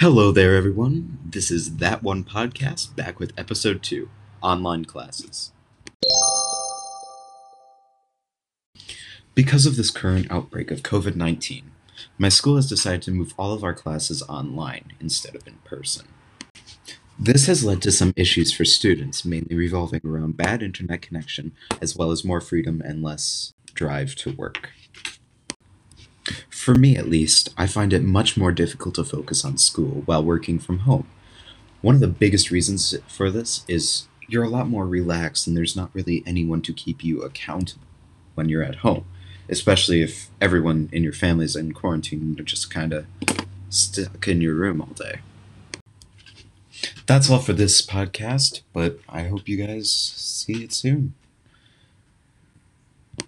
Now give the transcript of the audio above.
Hello there, everyone. This is That One Podcast back with episode two online classes. Because of this current outbreak of COVID 19, my school has decided to move all of our classes online instead of in person. This has led to some issues for students, mainly revolving around bad internet connection, as well as more freedom and less drive to work. For me, at least, I find it much more difficult to focus on school while working from home. One of the biggest reasons for this is you're a lot more relaxed and there's not really anyone to keep you accountable when you're at home, especially if everyone in your family's in quarantine and you're just kind of stuck in your room all day. That's all for this podcast, but I hope you guys see it soon.